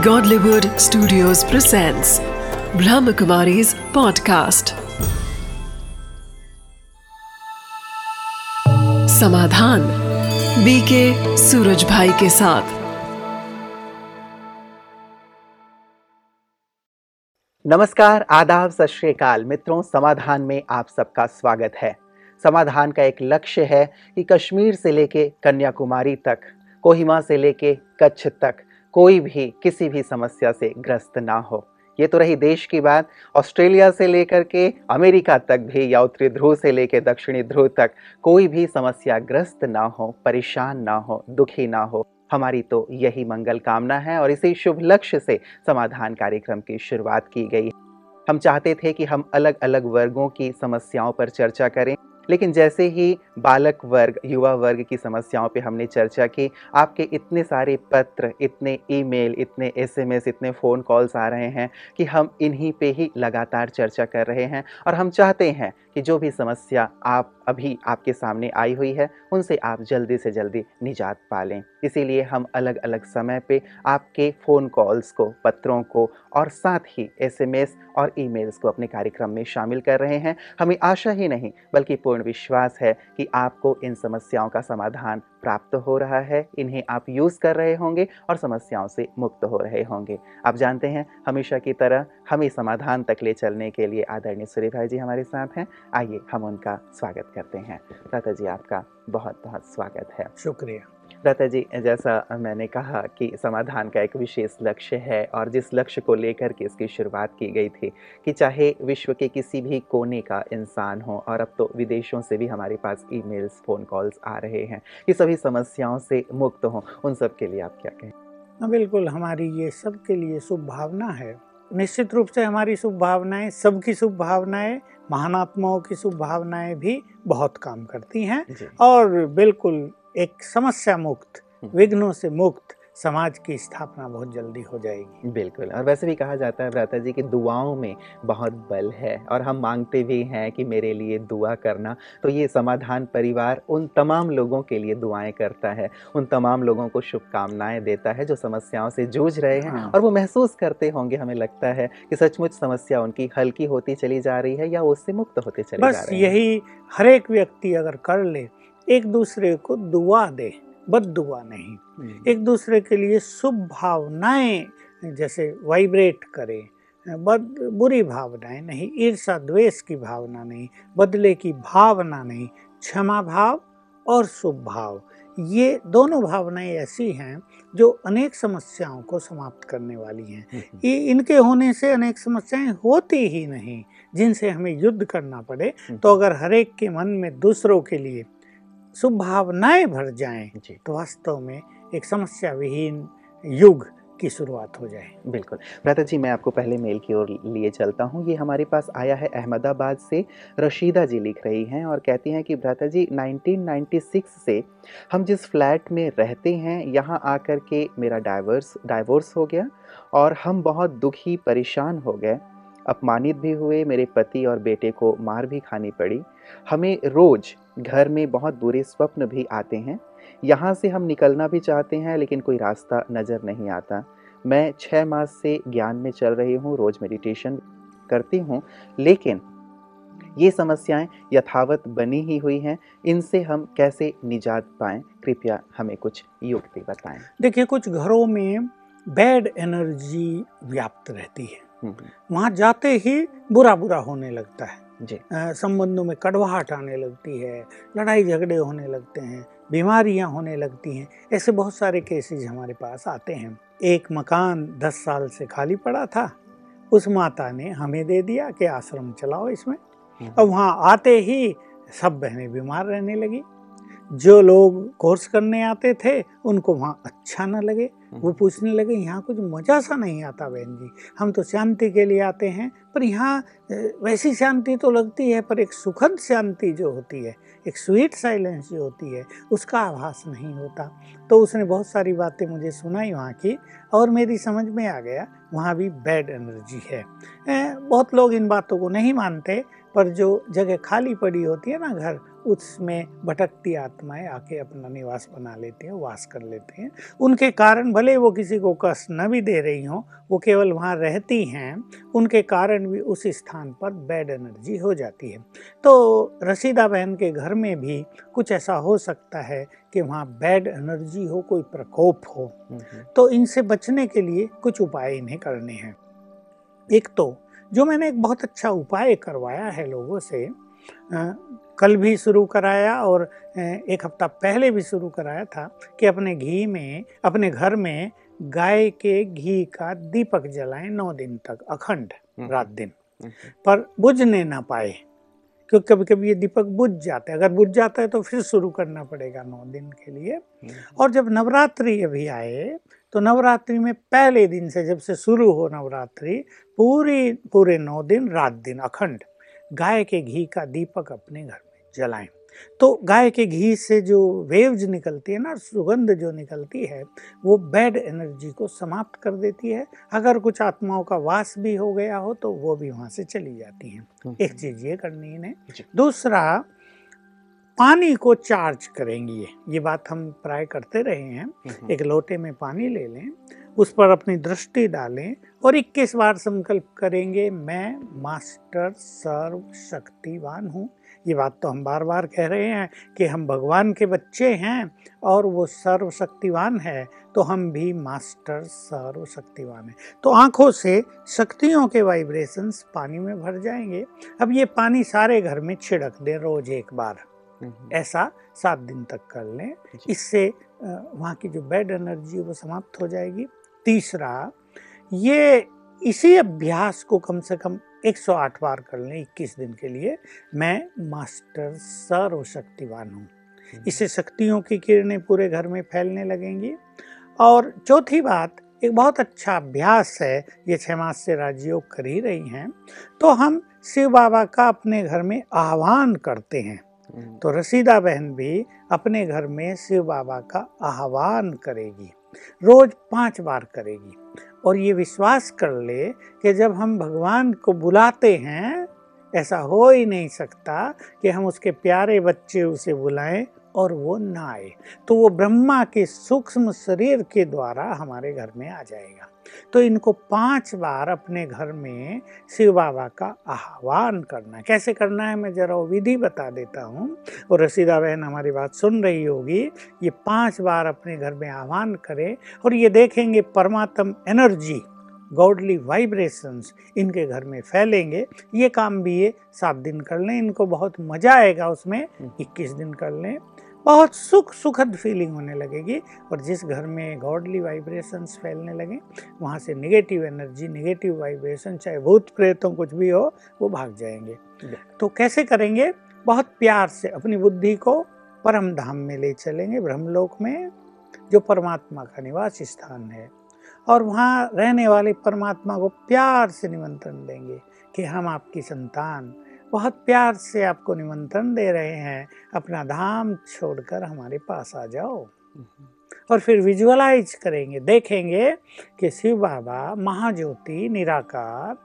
Godlywood Studios presents Brahmakumari's podcast. समाधान BK Suraj भाई के साथ। नमस्कार, आदाब, सत श्रीकाल मित्रों, समाधान में आप सबका स्वागत है। समाधान का एक लक्ष्य है कि कश्मीर से लेके कन्याकुमारी तक, कोहिमा से लेके कच्छ तक कोई भी, किसी भी समस्या से ग्रस्त ना हो। ये तो रही देश की बात। ऑस्ट्रेलिया से लेकर के अमेरिका तक भी, या उत्तरी ध्रुव से लेकर दक्षिणी ध्रुव तक, कोई भी समस्या ग्रस्त ना हो, परेशान ना हो, दुखी ना हो। हमारी तो यही मंगल कामना है, और इसी शुभ लक्ष्य से समाधान कार्यक्रम की शुरुआत की गई। हम चाहते थे कि हम अलग अलग वर्गों की समस्याओं पर चर्चा करें। लेकिन जैसे ही बालक वर्ग, युवा वर्ग की समस्याओं पे हमने चर्चा की, आपके इतने सारे पत्र, इतने ईमेल, इतने एसएमएस, इतने फ़ोन कॉल्स आ रहे हैं कि हम इन्हीं पे ही लगातार चर्चा कर रहे हैं। और हम चाहते हैं कि जो भी समस्या आप अभी आपके सामने आई हुई है, उनसे आप जल्दी से जल्दी निजात पा लें इसीलिए हम अलग अलग समय पे आपके फ़ोन कॉल्स को, पत्रों को और साथ ही एसएमएस और ईमेल्स को अपने कार्यक्रम में शामिल कर रहे हैं। हमें आशा ही नहीं, बल्कि पूर्ण विश्वास है कि आपको इन समस्याओं का समाधान प्राप्त हो रहा है। इन्हें आप यूज़ कर रहे होंगे और समस्याओं से मुक्त हो रहे होंगे। आप जानते हैं, हमेशा की तरह हमें समाधान तक ले चलने के लिए आदरणीय सूर्य भाई जी हमारे साथ हैं। आइए हम उनका स्वागत करते हैं। दादा जी आपका बहुत बहुत स्वागत है। शुक्रिया। दादा जी जैसा मैंने कहा कि समाधान का एक विशेष लक्ष्य है और जिस लक्ष्य को लेकर के इसकी शुरुआत की गई थी कि चाहे विश्व के किसी भी कोने का इंसान हो और अब तो विदेशों से भी हमारे पास ईमेल्स फ़ोन कॉल्स आ रहे हैं कि सभी समस्याओं से मुक्त हों उन सब के लिए आप क्या कहें? हाँ बिल्कुल हमारी ये सबके लिए शुभ भावना है निश्चित रूप से हमारी शुभ भावनाएँ सबकी शुभ भावनाएँ महानात्माओं की शुभ भावनाएँ भी बहुत काम करती हैं और बिल्कुल एक समस्या मुक्त हम्म। विघ्नों से मुक्त समाज की स्थापना बहुत जल्दी हो जाएगी। बिल्कुल और वैसे भी कहा जाता है भ्राता जी कि दुआओं में बहुत बल है और हम मांगते भी हैं कि मेरे लिए दुआ करना। तो ये समाधान परिवार उन तमाम लोगों के लिए दुआएँ करता है उन तमाम लोगों को शुभकामनाएँ देता है जो समस्याओं से जूझ रहे हैं हाँ। और वो महसूस करते होंगे हमें लगता है कि सचमुच समस्या उनकी हल्की होती चली जा रही है या उससे मुक्त होते चले जा बस रहे हैं। यही हर एक व्यक्ति अगर कर ले एक दूसरे को दुआ दे बद दुआ नहीं। हम्म, एक दूसरे के लिए शुभ भावनाएँ जैसे वाइब्रेट करें बद बुरी भावनाएँ नहीं ईर्षा द्वेष की भावना नहीं बदले की भावना नहीं क्षमा भाव और शुभ भाव। ये दोनों भावनाएँ ऐसी हैं जो अनेक समस्याओं को समाप्त करने वाली हैं। हम्म, ये इनके होने से अनेक समस्याएँ होती ही नहीं जिनसे हमें युद्ध करना पड़े। हम्म, तो अगर हर एक के मन में दूसरों के लिए शुभ भावनाएँ भर जाएँ जी। तो वास्तव में एक समस्या विहीन युग की शुरुआत हो जाए। बिल्कुल। भ्राता जी मैं आपको पहले मेल की ओर लिए चलता हूँ। ये हमारे पास आया है अहमदाबाद से रशीदा जी लिख रही हैं और कहती हैं कि भ्राता जी 1996 से हम जिस फ्लैट में रहते हैं यहाँ आकर के मेरा डाइवर्स डाइवोर्स हो गया और हम बहुत दुखी परेशान हो गए। अपमानित भी हुए मेरे पति और बेटे को मार भी खानी पड़ी। हमें रोज़ घर में बहुत बुरे स्वप्न भी आते हैं। यहाँ से हम निकलना भी चाहते हैं लेकिन कोई रास्ता नज़र नहीं आता। मैं छः मास से ज्ञान में चल रही हूँ रोज़ मेडिटेशन करती हूँ लेकिन ये समस्याएँ यथावत बनी ही हुई हैं। इनसे हम कैसे निजात पाएँ? कृपया हमें कुछ युक्ति बताएँ। देखिए कुछ घरों में बैड एनर्जी व्याप्त रहती है। हम्म, वहाँ जाते ही बुरा बुरा होने लगता है। संबंधों में कड़वाहट आने लगती है लड़ाई झगड़े होने लगते हैं बीमारियाँ होने लगती हैं ऐसे बहुत सारे केसेज हमारे पास आते हैं। एक मकान दस साल से खाली पड़ा था उस माता ने हमें दे दिया कि आश्रम चलाओ इसमें। और वहाँ आते ही सब बहनें बीमार रहने लगी। जो लोग कोर्स करने आते थे उनको वहाँ अच्छा ना लगे। वो पूछने लगे यहाँ कुछ मज़ा सा नहीं आता बहन जी। हम तो शांति के लिए आते हैं पर यहाँ वैसी शांति तो लगती है पर एक सुखद शांति जो होती है एक स्वीट साइलेंस जो होती है उसका आभास नहीं होता। तो उसने बहुत सारी बातें मुझे सुनाई वहाँ की और मेरी समझ में आ गया वहाँ भी बैड एनर्जी है। बहुत लोग इन बातों को नहीं मानते पर जो जगह खाली पड़ी होती है ना घर उसमें भटकती आत्माएँ आके अपना निवास बना लेती हैं वास कर लेते हैं। उनके कारण भले वो किसी को कष्ट न भी दे रही हों वो केवल वहाँ रहती हैं उनके कारण भी उस स्थान पर बैड एनर्जी हो जाती है। तो रसीदा बहन के घर में भी कुछ ऐसा हो सकता है कि वहाँ बैड एनर्जी हो कोई प्रकोप हो। तो इनसे बचने के लिए कुछ उपाय इन्हें करने हैं। एक तो जो मैंने एक बहुत अच्छा उपाय करवाया है लोगों से आ, कल भी शुरू कराया और एक हफ़्ता पहले भी शुरू कराया था कि अपने घी में अपने घर में गाय के घी का दीपक जलाएँ नौ दिन तक अखंड हम्म। रात दिन हम्म। पर बुझने ना पाए क्योंकि कभी कभी ये दीपक बुझ जाता है अगर बुझ जाता है तो फिर शुरू करना पड़ेगा नौ दिन के लिए हम्म। और जब नवरात्रि अभी आए तो नवरात्रि में पहले दिन से जब से शुरू हो नवरात्रि पूरी पूरे नौ दिन रात दिन अखंड गाय के घी का दीपक अपने घर में जलाएँ। तो गाय के घी से जो वेव्स निकलती है ना सुगंध जो निकलती है वो बैड एनर्जी को समाप्त कर देती है। अगर कुछ आत्माओं का वास भी हो गया हो तो वो भी वहाँ से चली जाती हैं। एक चीज़ ये करनी है दूसरा पानी को चार्ज करेंगे ये। ये बात हम प्राय करते रहे हैं। हम्म। एक लोटे में पानी ले लें उस पर अपनी दृष्टि डालें और 21 बार संकल्प करेंगे मैं मास्टर सर्व शक्तिवान हूँ। ये बात तो हम बार बार कह रहे हैं कि हम भगवान के बच्चे हैं और वो सर्वशक्तिवान है तो हम भी मास्टर सर्वशक्तिवान हैं। तो आँखों से शक्तियों के वाइब्रेशंस पानी में भर जाएँगे। अब ये पानी सारे घर में छिड़क दें रोज एक बार। ऐसा सात दिन तक कर लें। इससे वहाँ की जो बैड एनर्जी है वो समाप्त हो जाएगी। तीसरा ये इसी अभ्यास को कम से कम 108 बार कर लें 21 दिन के लिए। मैं मास्टर सर्वशक्तिवान हूँ। इससे शक्तियों की किरणें पूरे घर में फैलने लगेंगी। और चौथी बात एक बहुत अच्छा अभ्यास है ये छह मास से राजयोग कर ही रही हैं तो हम शिव बाबा का अपने घर में आह्वान करते हैं। हम्म। तो रसीदा बहन भी अपने घर में शिव बाबा का आह्वान करेगी। रोज पाँच बार करेगी। और ये विश्वास कर ले कि जब हम भगवान को बुलाते हैं, ऐसा हो ही नहीं सकता कि हम उसके प्यारे बच्चे उसे बुलाएँ और वो ना आए तो वो ब्रह्मा के सूक्ष्म शरीर के द्वारा हमारे घर में आ जाएगा। तो इनको पाँच बार अपने घर में शिव बाबा का आह्वान करना है। कैसे करना है? मैं जरा विधि बता देता हूँ। और रसीदा बहन हमारी बात सुन रही होगी। ये पाँच बार अपने घर में आह्वान करें और ये देखेंगे परमात्म एनर्जी गॉडली वाइब्रेशंस इनके घर में फैलेंगे। ये काम भी ये सात दिन कर लें। इनको बहुत मज़ा आएगा उसमें। इक्कीस दिन कर लें। बहुत सुख सुखद फीलिंग होने लगेगी और जिस घर में गॉडली वाइब्रेशंस फैलने लगे वहाँ से निगेटिव एनर्जी निगेटिव वाइब्रेशन चाहे भूत प्रेतों कुछ भी हो वो भाग जाएँगे। तो कैसे करेंगे? बहुत प्यार से अपनी बुद्धि को परम धाम में ले चलेंगे ब्रह्मलोक में जो परमात्मा का निवास स्थान है। और वहाँ रहने वाले परमात्मा को प्यार से निमंत्रण देंगे कि हम आपकी संतान बहुत प्यार से आपको निमंत्रण दे रहे हैं। अपना धाम छोड़कर हमारे पास आ जाओ। और फिर विजुअलाइज करेंगे देखेंगे कि शिव बाबा महाज्योति निराकार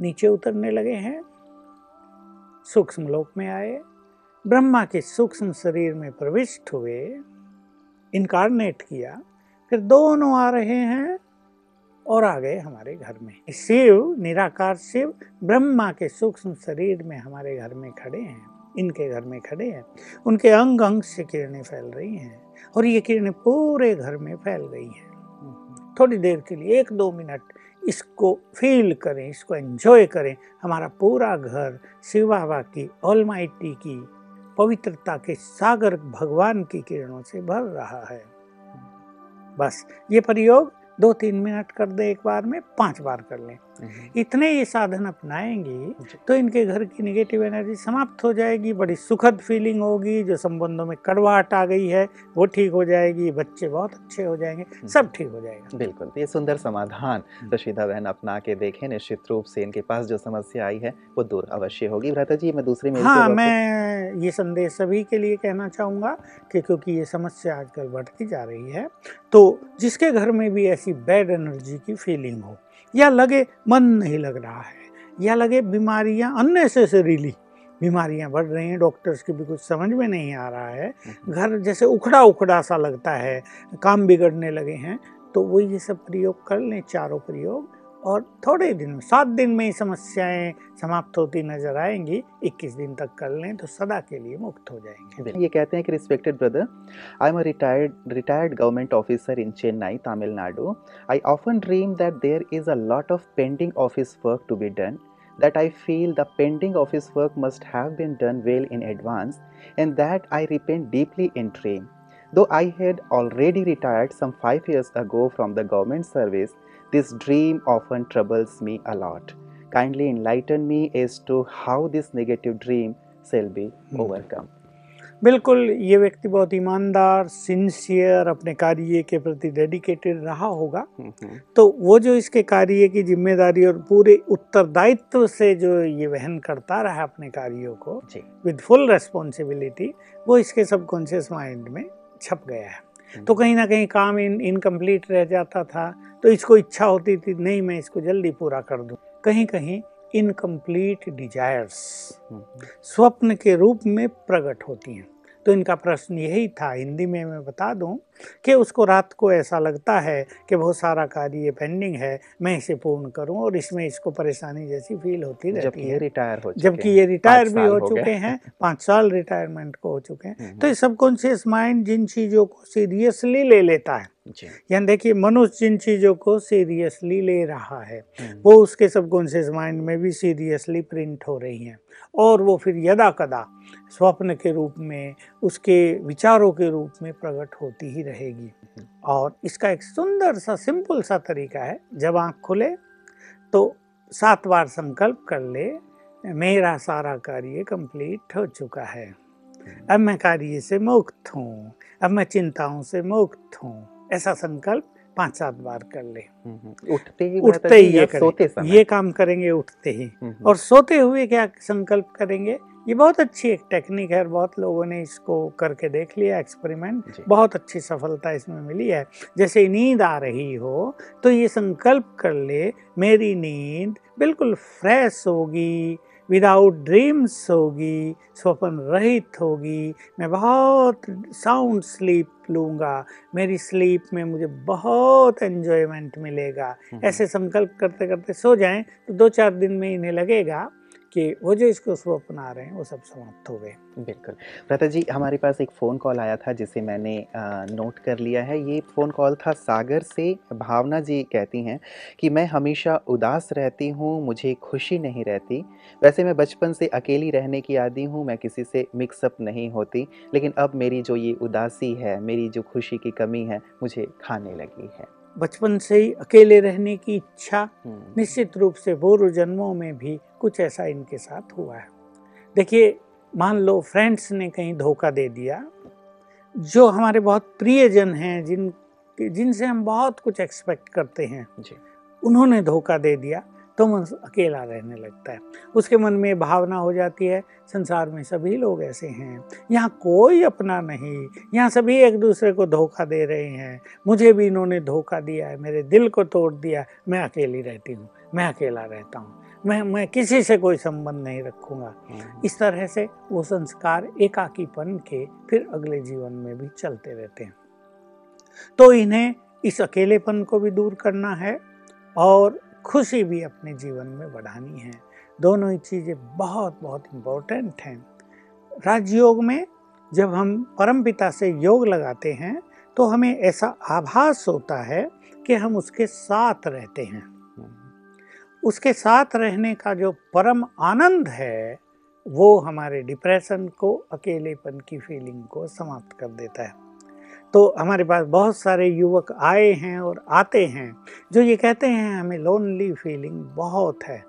नीचे उतरने लगे हैं सूक्ष्म लोक में आए ब्रह्मा के सूक्ष्म शरीर में प्रविष्ट हुए इनकारनेट किया फिर दोनों आ रहे हैं। और आ गए हमारे घर में। शिव, निराकार शिव, ब्रह्मा के सूक्ष्म शरीर में हमारे घर में खड़े हैं, इनके घर में खड़े हैं। उनके अंग अंग से किरणें फैल रही हैं और ये किरणें पूरे घर में फैल गई हैं। थोड़ी देर के लिए, एक दो मिनट, इसको फील करें, इसको एंजॉय करें। हमारा पूरा घर शिव बाबा की ऑलमाइटी की पवित्रता के सागर भगवान की किरणों से भर रहा है। बस, ये प्रयोग दो तीन मिनट कर दे एक बार में पाँच बार कर लें। इतने ये साधन अपनाएँगी तो इनके घर की निगेटिव एनर्जी समाप्त हो जाएगी बड़ी सुखद फीलिंग होगी जो संबंधों में कड़वाहट आ गई है वो ठीक हो जाएगी बच्चे बहुत अच्छे हो जाएँगे हम्म। सब ठीक हो जाएगा। बिल्कुल तो ये सुंदर समाधान हम्म। रशीदा बहन अपना के देखें निश्चित रूप से इनके पास जो समस्या आई है वो दूर अवश्य होगी। भ्राता जी मैं दूसरी हाँ मैं ये संदेश सभी के लिए कहना चाहूँगा कि क्योंकि ये समस्या आजकल बढ़ती जा रही है तो जिसके घर में भी ऐसी बैड एनर्जी की फीलिंग हो या लगे मन नहीं लग रहा है या लगे बीमारियाँ अननेसेसरीली बीमारियाँ बढ़ रही हैं डॉक्टर्स की भी कुछ समझ में नहीं आ रहा है। घर जैसे उखड़ा उखड़ा सा लगता है काम बिगड़ने लगे हैं तो वो ये सब प्रयोग कर लें चारों प्रयोग और थोड़े दिन में सात दिन में ही समस्याएँ समाप्त होती नज़र आएँगी। इक्कीस दिन तक कर लें तो सदा के लिए मुक्त हो जाएँगे। ये कहते हैं कि respected brother I am retired retired government officer in Chennai Tamil Nadu I often dream that there is a lot of pending office work to be done that I feel the pending office work must have been done well in advance and that I repent deeply in dream though I had already retired some five years ago from the government service this dream often troubles me a lot. Kindly enlighten me as to how this negative dream shall be overcome. बिल्कुल ये व्यक्ति बहुत ईमानदार sincere अपने कार्य के प्रति dedicated रहा होगा। तो वो जो इसके कार्य की ज़िम्मेदारी और पूरे उत्तरदायित्व से जो ये वहन करता रहा अपने कार्यों को विद फुल रेस्पॉन्सिबिलिटी वो इसके सबकॉन्शियस माइंड में छप गया है। तो कहीं ना कहीं काम इन इनकम्प्लीट रह जाता था तो इसको इच्छा होती थी नहीं मैं इसको जल्दी पूरा कर दूँ। कहीं कहीं इनकम्प्लीट डिजायर्स स्वप्न के रूप में प्रकट होती हैं। तो इनका प्रश्न यही था हिंदी में मैं बता दूँ कि उसको रात को ऐसा लगता है कि बहुत सारा कार्य पेंडिंग है मैं इसे पूर्ण करूँ और इसमें इसको परेशानी जैसी फील होती रहती है। रिटायर हो जबकि ये रिटायर भी हो चुके हैं पाँच साल रिटायरमेंट को हो चुके हैं। तो ये सबकॉन्शियस माइंड जिन चीज़ों को सीरियसली ले लेता है यानी देखिए मनुष्य जिन चीज़ों को सीरियसली ले रहा है वो उसके सबकॉन्शियस माइंड में भी सीरियसली प्रिंट हो रही हैं और वो फिर यदा कदा स्वप्न के रूप में उसके विचारों के रूप में प्रकट होती ही रहेगी। और इसका एक सुंदर सा सिंपल सा तरीका है जब आँख खुले तो सात बार संकल्प कर ले मेरा सारा कार्य कंप्लीट हो चुका है। अब मैं कार्य से मुक्त हूँ अब मैं चिंताओं से मुक्त हूँ ऐसा संकल्प पाँच सात बार कर ले। उठते ही उठते ही ये सोते समय। ये काम करेंगे उठते ही। और सोते हुए क्या संकल्प करेंगे? ये बहुत अच्छी एक टेक्निक है और बहुत लोगों ने इसको करके देख लिया एक्सपेरिमेंट। बहुत अच्छी सफलता इसमें मिली है। जैसे नींद आ रही हो तो ये संकल्प कर ले मेरी नींद बिल्कुल फ्रेश होगी। विदाउट ड्रीम्स होगी स्वप्न रहित होगी मैं बहुत साउंड स्लीप लूँगा। मेरी स्लीप में मुझे बहुत एन्जॉयमेंट मिलेगा। ऐसे संकल्प करते करते सो जाएँ तो दो चार दिन में इन्हें लगेगा। कि वो जो इसको स्वप्न आ रहे हैं वो सब समाप्त हो गए। बिल्कुल। प्रता जी हमारे पास एक फ़ोन कॉल आया था जिसे मैंने आ, नोट कर लिया है। ये फ़ोन कॉल था सागर से भावना जी कहती हैं कि मैं हमेशा उदास रहती हूँ मुझे खुशी नहीं रहती। वैसे मैं बचपन से अकेली रहने की आदि हूँ मैं किसी से मिक्सअप नहीं होती। लेकिन अब मेरी जो ये उदासी है मेरी जो खुशी की कमी है मुझे खाने लगी है। बचपन से ही अकेले रहने की इच्छा निश्चित रूप से पूर्व जन्मों में भी कुछ ऐसा इनके साथ हुआ है। देखिए मान लो फ्रेंड्स ने कहीं धोखा दे दिया जो हमारे बहुत प्रियजन हैं जिन जिनसे हम बहुत कुछ एक्सपेक्ट करते हैं जी। उन्होंने धोखा दे दिया। तो मन अकेला रहने लगता है। उसके मन में भावना हो जाती है संसार में सभी लोग ऐसे हैं। यहाँ कोई अपना नहीं यहाँ सभी एक दूसरे को धोखा दे रहे हैं। मुझे भी इन्होंने धोखा दिया है मेरे दिल को तोड़ दिया मैं अकेली रहती हूँ मैं अकेला रहता हूँ। मैं मैं किसी से कोई संबंध नहीं रखूँगा। हम्म। इस तरह से वो संस्कार एकाकीपन के फिर अगले जीवन में भी चलते रहते हैं। तो इन्हें इस अकेलेपन को भी दूर करना है और खुशी भी अपने जीवन में बढ़ानी है। दोनों ही चीज़ें बहुत बहुत इम्पोर्टेंट हैं। राजयोग में जब हम परमपिता से योग लगाते हैं तो हमें ऐसा आभास होता है कि हम उसके साथ रहते हैं। उसके साथ रहने का जो परम आनंद है, वो हमारे डिप्रेशन को, अकेलेपन की फीलिंग को समाप्त कर देता है। तो हमारे पास बहुत सारे युवक आए हैं और आते हैं जो ये कहते हैं हमें लोनली फीलिंग बहुत है।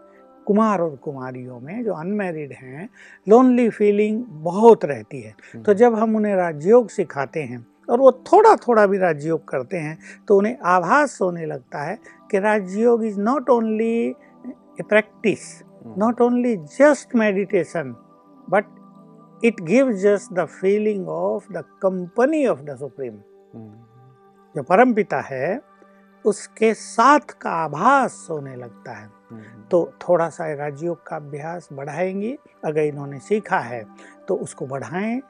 कुमार और कुमारियों में जो अनमेरिड हैं लोनली फीलिंग बहुत रहती है। तो हम्म। जब हम उन्हें राजयोग सिखाते हैं और वो थोड़ा थोड़ा भी राजयोग करते हैं तो उन्हें आभास होने लगता है कि Rajyoga is not only a practice not only just meditation but it gives us the feeling of the company of the supreme. जो परम पिता है उसके साथ का आभास होने लगता है। हम्म, तो थोड़ा सा राजयोग का अभ्यास बढ़ाएँगी। अगर इन्होंने सीखा है तो उसको बढ़ाएँ।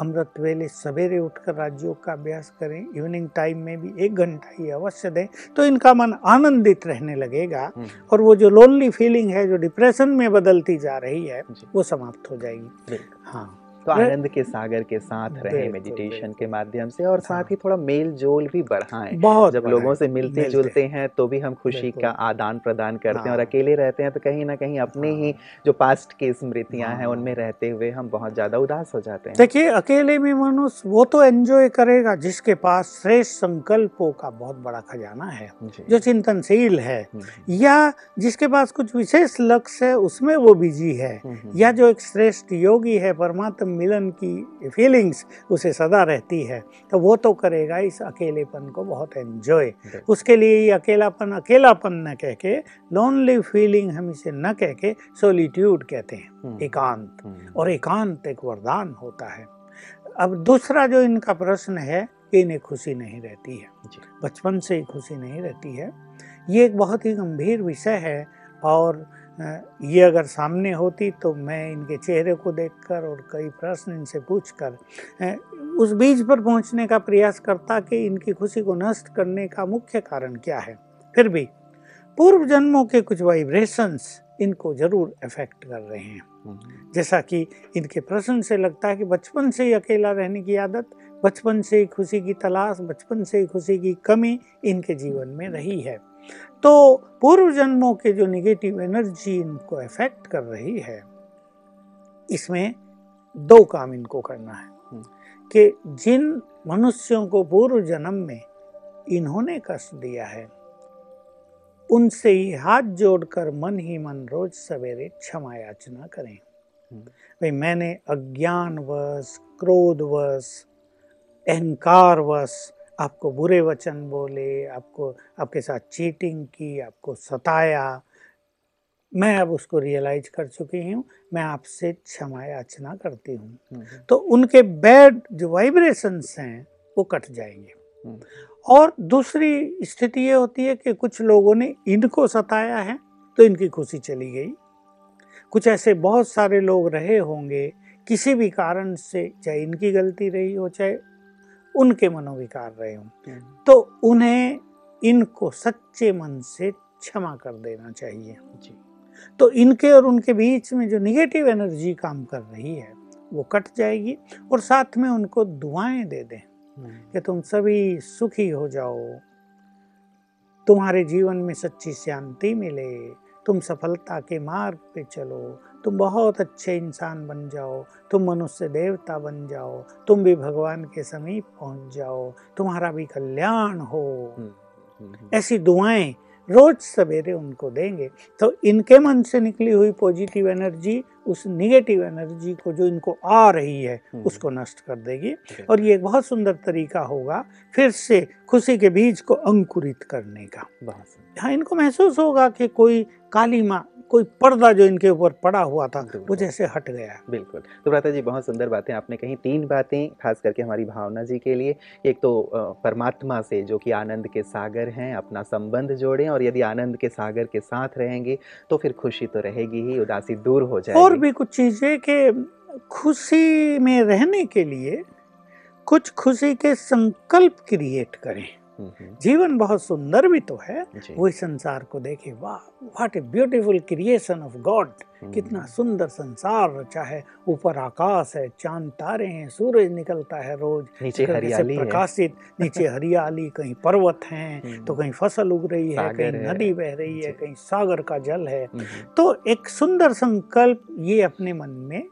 अमृत वेले सवेरे उठकर राजयोग का अभ्यास करें। इवनिंग टाइम में भी एक घंटा ही अवश्य दें। तो इनका मन आनंदित रहने लगेगा। हम्म, और वो जो लोनली फीलिंग है जो डिप्रेशन में बदलती जा रही है वो समाप्त हो जाएगी। हाँ। तो आनंद के सागर के साथ रहें मेडिटेशन के माध्यम से और साथ हाँ। ही। थोड़ा मेल जोल भी बढ़ाएँ। बहुत जब लोगों से मिलते जुलते हैं। तो भी हम खुशी का आदान प्रदान करते हैं और हाँ। अकेले रहते हैं तो कहीं ना कहीं अपने हाँ। ही। जो पास्ट की स्मृतियाँ हैं। उनमें रहते हुए हम बहुत ज़्यादा उदास हो जाते हैं। देखिए अकेले में मनुष्य वो तो एंजॉय करेगा जिसके पास श्रेष्ठ संकल्पों का बहुत बड़ा खजाना है जो। चिंतनशील है। हम्म, या जिसके पास कुछ विशेष लक्ष्य है उसमें वो बिज़ी है। हम्म, हम्म, या जो एक श्रेष्ठ योगी है परमात्म मिलन की फीलिंग्स उसे सदा रहती है। तो वो तो करेगा इस अकेलेपन को बहुत एंजॉय उसके लिए ये अकेलापन अकेलापन न कह के लोनली फीलिंग हम इसे न कह के सोलिट्यूड कहते हैं। हम्म, एकांत। हम्म, और एकांत एक वरदान होता है। अब दूसरा जो इनका प्रश्न है कि इन्हें खुशी नहीं रहती है। बचपन से ही खुशी नहीं रहती है। ये एक बहुत ही गंभीर विषय है और ये अगर सामने होती तो मैं इनके चेहरे को देखकर और कई प्रश्न इनसे पूछकर उस बीज पर पहुँचने का प्रयास करता कि इनकी खुशी को नष्ट करने का मुख्य कारण क्या है। फिर भी पूर्व जन्मों के कुछ वाइब्रेशंस इनको ज़रूर अफेक्ट कर रहे हैं। हम्म, जैसा कि इनके प्रश्न से लगता है कि बचपन से ही अकेला रहने की आदत बचपन से ही खुशी की तलाश बचपन से ही खुशी की कमी इनके जीवन में रही है। तो पूर्व जन्मों के जो निगेटिव एनर्जी इनको अफेक्ट कर रही है इसमें दो काम इनको करना है हम्म। कि जिन मनुष्यों को पूर्व जन्म में इन्होंने कष्ट दिया है उनसे ही हाथ जोड़कर मन ही मन रोज सवेरे क्षमा याचना करें हम्म। भाई मैंने अज्ञानवश क्रोधवश अहंकारवश आपको बुरे वचन बोले आपको आपके साथ चीटिंग की आपको सताया। मैं अब उसको रियलाइज़ कर चुकी हूँ मैं आपसे क्षमा याचना करती हूँ। हम्म, तो उनके बैड जो वाइब्रेशंस हैं वो कट जाएँगे। हम्म, और दूसरी स्थिति ये होती है कि कुछ लोगों ने इनको सताया है तो इनकी खुशी चली गई। कुछ ऐसे बहुत सारे लोग रहे होंगे किसी भी कारण से चाहे इनकी गलती रही हो चाहे उनके मनोविकार रहे हों। हम्म, तो उन्हें इनको सच्चे मन से क्षमा कर देना चाहिए। जी। तो इनके और उनके बीच में जो निगेटिव एनर्जी काम कर रही है वो कट जाएगी और साथ में उनको दुआएँ दे दें हम्म, कि तुम सभी सुखी हो जाओ तुम्हारे जीवन में सच्ची शांति मिले तुम सफलता के मार्ग पे चलो तुम बहुत अच्छे इंसान बन जाओ तुम मनुष्य देवता बन जाओ तुम भी भगवान के समीप पहुँच जाओ तुम्हारा भी कल्याण हो। हम्म, हम्म, हम्म, ऐसी दुआएँ रोज सवेरे उनको देंगे। तो इनके मन से निकली हुई पॉजिटिव एनर्जी उस निगेटिव एनर्जी को जो इनको आ रही है उसको नष्ट कर देगी। और ये एक बहुत सुंदर तरीका होगा फिर से खुशी के बीज को अंकुरित करने का। हाँ इनको महसूस होगा कि कोई काली माँ कोई पर्दा जो इनके ऊपर पड़ा हुआ था वो जैसे हट गया। बिल्कुल। तो भ्राता जी बहुत सुंदर बातें आपने कही तीन बातें खास करके हमारी भावना जी के लिए। एक तो परमात्मा से जो कि आनंद के सागर हैं अपना संबंध जोड़ें और यदि आनंद के सागर के साथ रहेंगे तो फिर खुशी तो रहेगी ही उदासी दूर हो जाएगी। और भी कुछ चीज़ें कि खुशी में रहने के लिए कुछ खुशी के संकल्प क्रिएट करें। जीवन बहुत सुंदर भी तो है वो इस संसार को देखे वाह what a beautiful creation of God कितना सुंदर संसार रचा है ऊपर आकाश है चाँद तारे हैं सूरज निकलता है रोज नीचे हरियाली प्रकाशित नीचे हरियाली कहीं पर्वत हैं हम्म, तो कहीं फ़सल उग रही है कहीं नदी बह रही है कहीं सागर का जल है। तो एक सुंदर संकल्प ये अपने मन में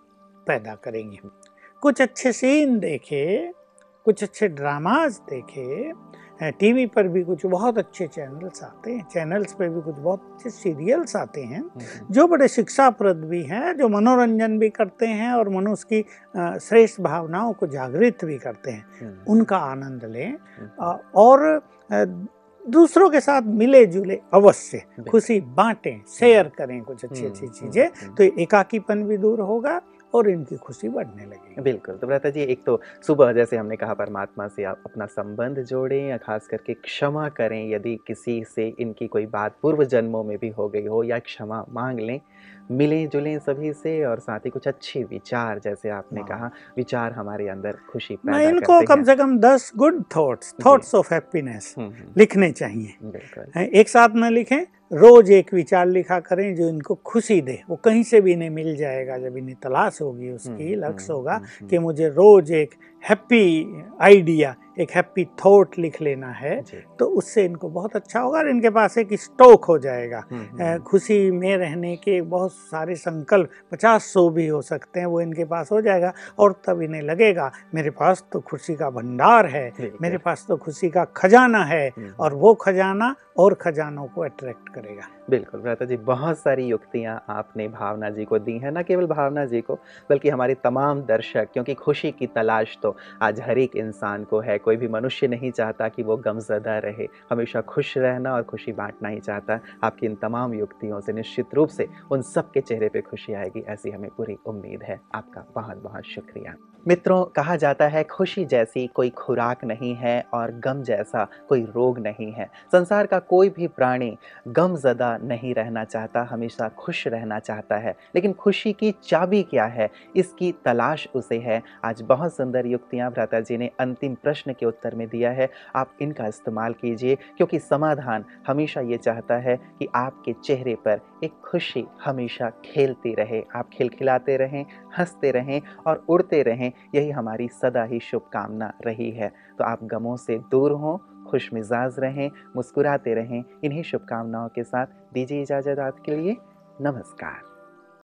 पैदा करेंगे। कुछ अच्छे सीन देखे कुछ अच्छे ड्रामाज देखे टीवी पर भी कुछ बहुत अच्छे चैनल्स आते हैं। चैनल्स पर भी कुछ बहुत अच्छे सीरियल्स आते हैं हम्म, जो बड़े शिक्षाप्रद भी हैं जो मनोरंजन भी करते हैं और मनुष्य की श्रेष्ठ भावनाओं को जागृत भी करते हैं। हम्म, उनका आनंद लें हम्म, और दूसरों के साथ मिले जुले अवश्य खुशी बांटें शेयर करें कुछ अच्छी अच्छी चीज़ें तो एकाकीपन भी दूर होगा और इनकी खुशी बढ़ने लगी बिल्कुल तो व्रता जी, एक तो सुबह जैसे हमने कहा परमात्मा से आप अपना संबंध जोड़ें या खास करके क्षमा करें, यदि किसी से इनकी कोई बात पूर्व जन्मों में भी हो गई हो या क्षमा मांग लें मिलें जुलें सभी से और साथ ही कुछ अच्छे विचार जैसे आपने हाँ। कहा विचार हमारे अंदर खुशी मैं पैदा इनको करते कम से कम दस good thoughts thoughts of happiness लिखने चाहिए। एक साथ में लिखें रोज एक विचार लिखा करें जो इनको खुशी दे। वो कहीं से भी इन्हें मिल जाएगा जब इन्हें तलाश होगी उसकी हम्म, लक्ष्य हम्म, होगा हम्म, कि मुझे रोज एक हैप्पी आइडिया एक हैप्पी थॉट लिख लेना है तो उससे इनको बहुत अच्छा होगा और इनके पास एक स्टॉक हो जाएगा। हम्म, अ, हम्म, खुशी में रहने के बहुत सारे संकल्प पचास सौ भी हो सकते हैं वो इनके पास हो जाएगा और तब इन्हें लगेगा मेरे पास तो खुशी का भंडार है मेरे पास तो खुशी का खजाना है हम्म, और वो खजाना और खजानों को अट्रैक्ट करेगा। बिल्कुल भ्राता जी, बहुत सारी युक्तियाँ आपने भावना जी को दी हैं, ना केवल भावना जी को, बल्कि हमारे तमाम दर्शक, क्योंकि खुशी की तलाश तो आज हर एक इंसान को है, कोई भी मनुष्य नहीं चाहता कि वो गमजदा रहे, हमेशा खुश रहना और खुशी बांटना ही चाहता आपकी इन तमाम युक्तियों से निश्चित रूप से उन सब के चेहरे पर खुशी आएगी, ऐसी हमें पूरी उम्मीद है। आपका बहुत बहुत शुक्रिया। मित्रों, कहा जाता है, खुशी जैसी कोई खुराक नहीं है और गम जैसा कोई रोग नहीं है। संसार का कोई भी प्राणी गम ज़दा नहीं रहना चाहता, हमेशा खुश रहना चाहता है। लेकिन खुशी की चाबी क्या है? इसकी तलाश उसे है। आज बहुत सुंदर युक्तियाँ भ्राता जी ने अंतिम प्रश्न के उत्तर में दिया है। आप इनका इस्तेमाल कीजिए, क्योंकि समाधान हमेशा ये चाहता है कि आपके चेहरे पर एक खुशी हमेशा खेलती रहे। आप खिलखिलाते रहें, हँसते रहें और उड़ते रहें। यही हमारी सदा ही शुभकामना रही है। तो आप गमों से दूर हों, खुश मिजाज रहें, मुस्कुराते रहें। इन्हीं शुभकामनाओं के साथ दीजिए इजाज़त आपके लिए। नमस्कार।